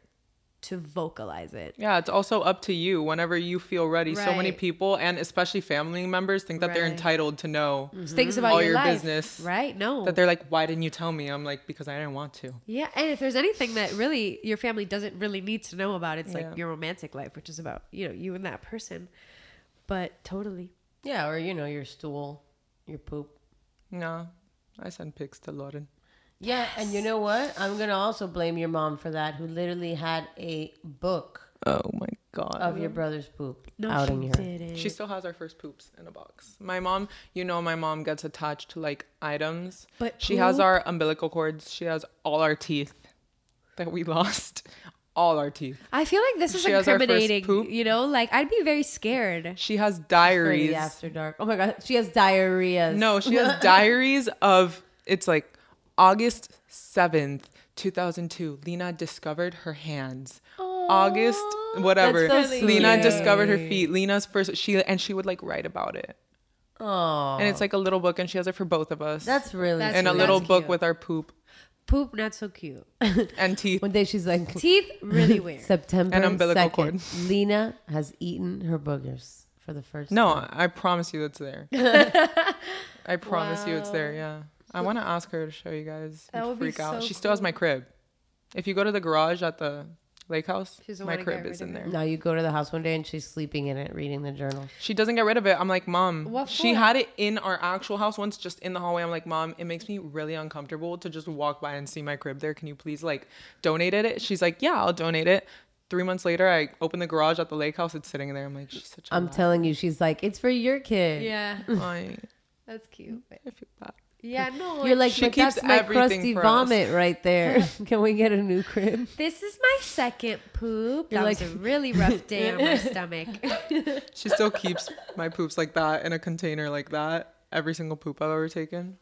to vocalize it. Yeah, it's also up to you whenever you feel ready. So many people and especially family members think that they're entitled to know Things about all your, your life, business. right? No, That they're like, why didn't you tell me? I'm like, because I didn't want to. Yeah, and if there's anything that really your family doesn't really need to know about, it's Yeah. like your romantic life, which is about you know you and that person. But totally, Yeah, or you know, your stool, your poop. No, I send pics to Lauren. Yeah, and you know what? I'm gonna also blame your mom for that, who literally had a book Oh my god. of your brother's poop no, outing she her. didn't. She still has our first poops in a box. My mom, you know, my mom gets attached to like items. But she has our umbilical cords. She has all our teeth that we [laughs] lost. All our teeth. I feel like this is She has our first incriminating. poop. You know, like I'd be very scared. She has diaries. after dark. Oh my god, she has diarrhea. No, she has [laughs] diaries of it's like August 7th, 2002. Lina discovered her hands. August whatever. That's so Lina sweet. discovered her feet. Lina's first she and she would like write about it. Oh, And it's like a little book and she has it for both of us. that's really That's and a little That's book cute. with our poop Poop, not so cute. [laughs] and teeth. One day she's like, Teeth, really weird. [laughs] September And umbilical 2nd, cord. Lina has eaten her boogers for the first No, time. I promise you it's there. [laughs] I promise you it's there. Yeah. I want to ask her to show you guys. That You'd would be freak out. so She still has my crib. If you go to the garage at the lake house, my crib is in there. Now you go to the house one day and she's sleeping in it, reading the journal. She doesn't get rid of it. I'm like, Mom, What she for? had it in our actual house once, just in the hallway. I'm like, Mom, it makes me really uncomfortable to just walk by and see my crib there. Can you please like donate it? She's like, Yeah, I'll donate it. Three months later, I open the garage at the lake house. It's sitting there. I'm like, She's such a I'm telling you, she's like, it's for your kid. Yeah, [laughs] I, that's cute. I feel bad. Yeah, no. You're like, She but keeps that's my crusty vomit right there. [laughs] [laughs] Can we get a new crib? this is my second poop. You're that like- was a really rough day on my [laughs] stomach. She still keeps my poops like that in a container like that. Every single poop I've ever taken.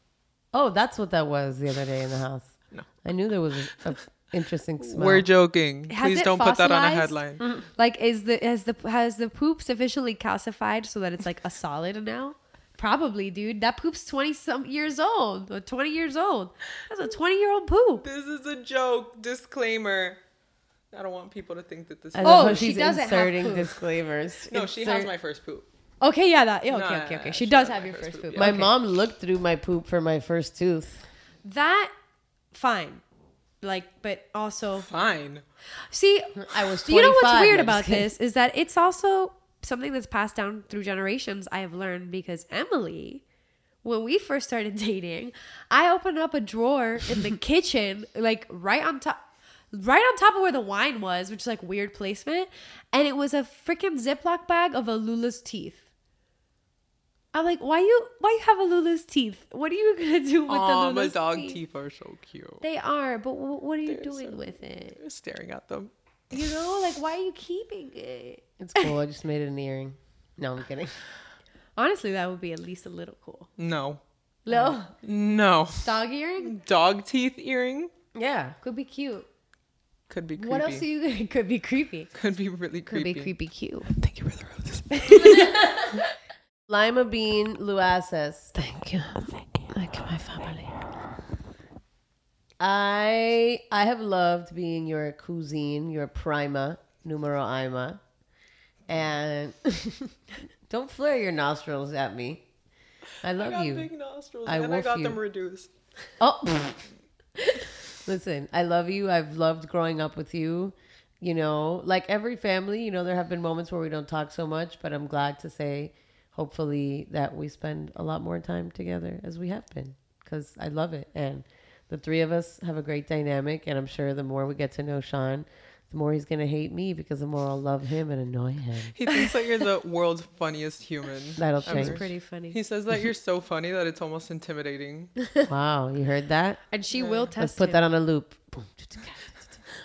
Oh, that's what that was the other day in the house. No. I knew there was a, a interesting smell. We're joking. Has Please don't put that on a fossilized? headline. Like, is the has the has the poop sufficiently calcified so that it's like a solid now? Probably, dude. That poop's twenty some years old. Or Twenty years old. That's a twenty year old poop. This is a joke. Disclaimer. I don't want people to think that this is. Oh, how she she's doesn't have inserting poop. disclaimers. no, she has Insert- my first poop. Okay, yeah, that. Yeah, okay, no, okay, okay. she She does my have your first first poop, poop. yeah. My Okay. mom looked through my poop for my first tooth. That fine. Like, but also Fine. see, I was. you know what's weird about kidding. this is that it's also something that's passed down through generations. I have learned because Emily, when we first started [laughs] dating, I opened up a drawer in the [laughs] kitchen, like right on top. Right on top of where the wine was, which is like weird placement, and it was a freaking Ziploc bag of a Alula's teeth. I'm like, why you why you have Alula's teeth? What are you [laughs] gonna do with Aw, my dog teeth? teeth are so cute. They are, but w- what are you They're doing so- with it? Staring at them. You know, like why are you keeping it? It's cool. I just made it an earring. No, I'm kidding. [sighs] Honestly, that would be at least a little cool. No. No, No. dog earring Dog teeth earring Yeah. could be cute. could be creepy. What else do you? [laughs] Could be creepy. Could be really creepy. Could be creepy cute. Thank you for the roses. [laughs] Lima Bean Luaces, Thank you. Thank you, my family. I I have loved being your cousine, your prima, numero ima. And [laughs] don't flare your nostrils at me. I I love got you. big nostrils I and I got you. them reduced. Oh, [laughs] [laughs] listen, I love you. I've loved growing up with you. You know, like every family, you know, there have been moments where we don't talk so much, but I'm glad to say hopefully that we spend a lot more time together as we have been because I love it. And the three of us have a great dynamic. And I'm sure the more we get to know Sean, the more he's going to hate me because the more I'll love him and annoy him. [laughs] He thinks that you're the world's funniest human. [laughs] That'll change. It's pretty funny. He says that you're so funny that it's almost intimidating. [laughs] wow, you heard that? And she will test Let's put him. that on a loop.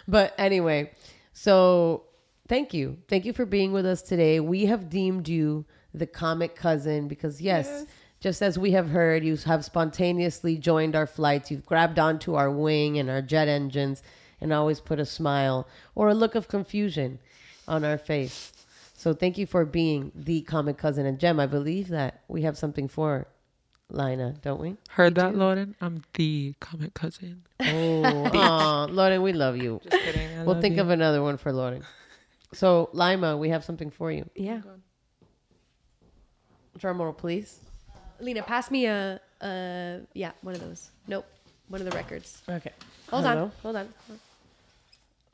But anyway, so thank you. Thank you for being with us today. We have deemed you the comet cousin because, yes, just as we have heard, you have spontaneously joined our flights. You've grabbed onto our wing and our jet engines and always put a smile or a look of confusion on our face. So thank you for being the comet cousin. And Jem, I believe that we have something for Lina, don't we? Heard that, Lauren? I'm the comet cousin. Oh, [laughs] aw, Lauren, we love you. Just kidding. I we'll think you. of another one for Lauren. So, Lima, we have something for you. Yeah. Drum roll, please. Lina, pass me a, a yeah, one of those. Nope, one of the records. Okay. Hold on, don't know. hold on.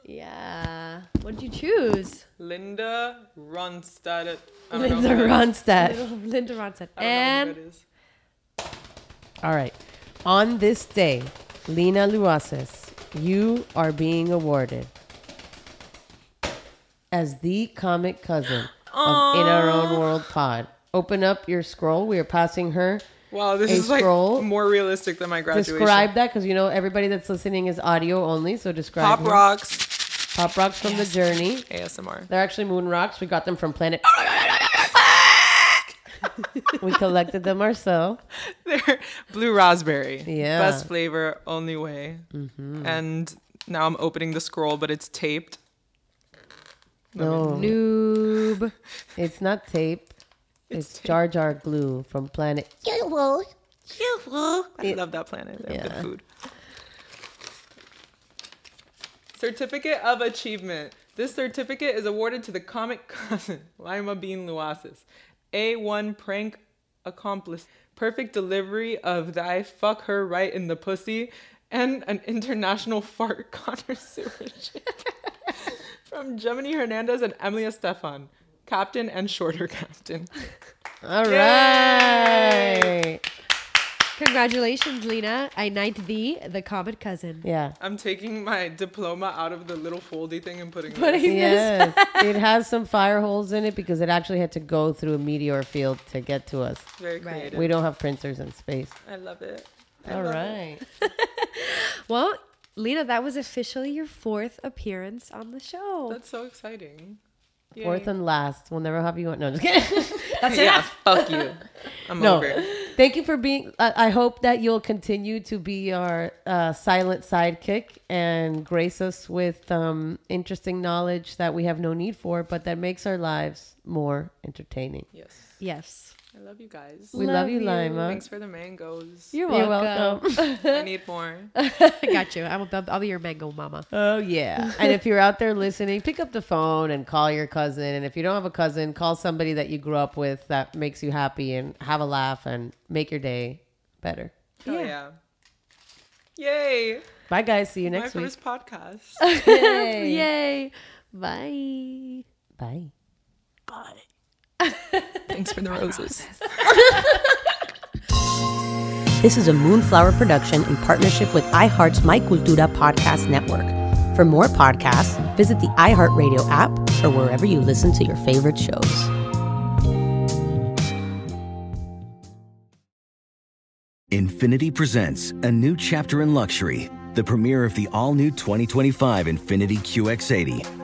Yeah. What did you choose? Linda Ronstadt. I don't know Linda who that is. Ronstadt. Linda [laughs] Ronstadt. I don't know And who that is. All right. On this day, Lina Luaces, you are being awarded as the comet cousin of In Our Own World Pod. Open up your scroll. We are passing her. Wow, this is like scroll. more realistic than my graduation. Describe that because you know everybody that's listening is audio only. So describe Pop her. rocks. Pop rocks from the journey. ASMR. They're actually moon rocks. We got them from Planet. [laughs] we collected them ourselves. [laughs] They're blue raspberry. Yeah. Best flavor, only way. Mhm. And now I'm opening the scroll, but it's taped. No. [laughs] Noob. It's not tape. It's, Jar Jar glue from Planet. I love that planet. They have Yeah. good food. Certificate of Achievement. This certificate is awarded to the comet cousin, [laughs] Lima Bean Luaces. A1 prank accomplice. Perfect delivery of thy fuck her right in the pussy and an international [laughs] fart connoisseurship. [laughs] From Gemeny Hernandez and Emilia Estefan. Captain and shorter captain. All Yay! right. Congratulations, Lina. I knight thee, the comet cousin. Yeah. I'm taking my diploma out of the little foldy thing and putting, Putting it. Yes. [laughs] it has some fire holes in it because it actually had to go through a meteor field to get to us. Very creative. We don't have printers in space. I love it. I All love it. [laughs] Well, Lina, that was officially your fourth appearance on the show. That's so exciting. Fourth Yay. and last. We'll never have you on. No, just kidding. [laughs] That's [laughs] yeah, enough. fuck you. I'm no. over it. Thank you for being. I, I hope that you'll continue to be our uh, silent sidekick and grace us with um, interesting knowledge that we have no need for, but that makes our lives more entertaining. Yes. Yes. I love you guys. We love, you, Lima. Thanks for the mangoes. You're You're welcome. welcome. [laughs] I need more. I [laughs] got you. I will, I'll be your mango mama. Oh yeah. [laughs] and if you're out there listening, pick up the phone and call your cousin. And if you don't have a cousin, call somebody that you grew up with that makes you happy and have a laugh and make your day better. Hell yeah. Yay. Bye guys. See you My next week. first podcast. Yay. Yay. Bye. Bye. Thanks for the roses. [laughs] This is a Moonflower production in partnership with iHeart's My Cultura podcast network. For more podcasts, visit the iHeartRadio app or wherever you listen to your favorite shows. Infiniti presents a new chapter in luxury, the premiere of the all new 2025 Infiniti QX80,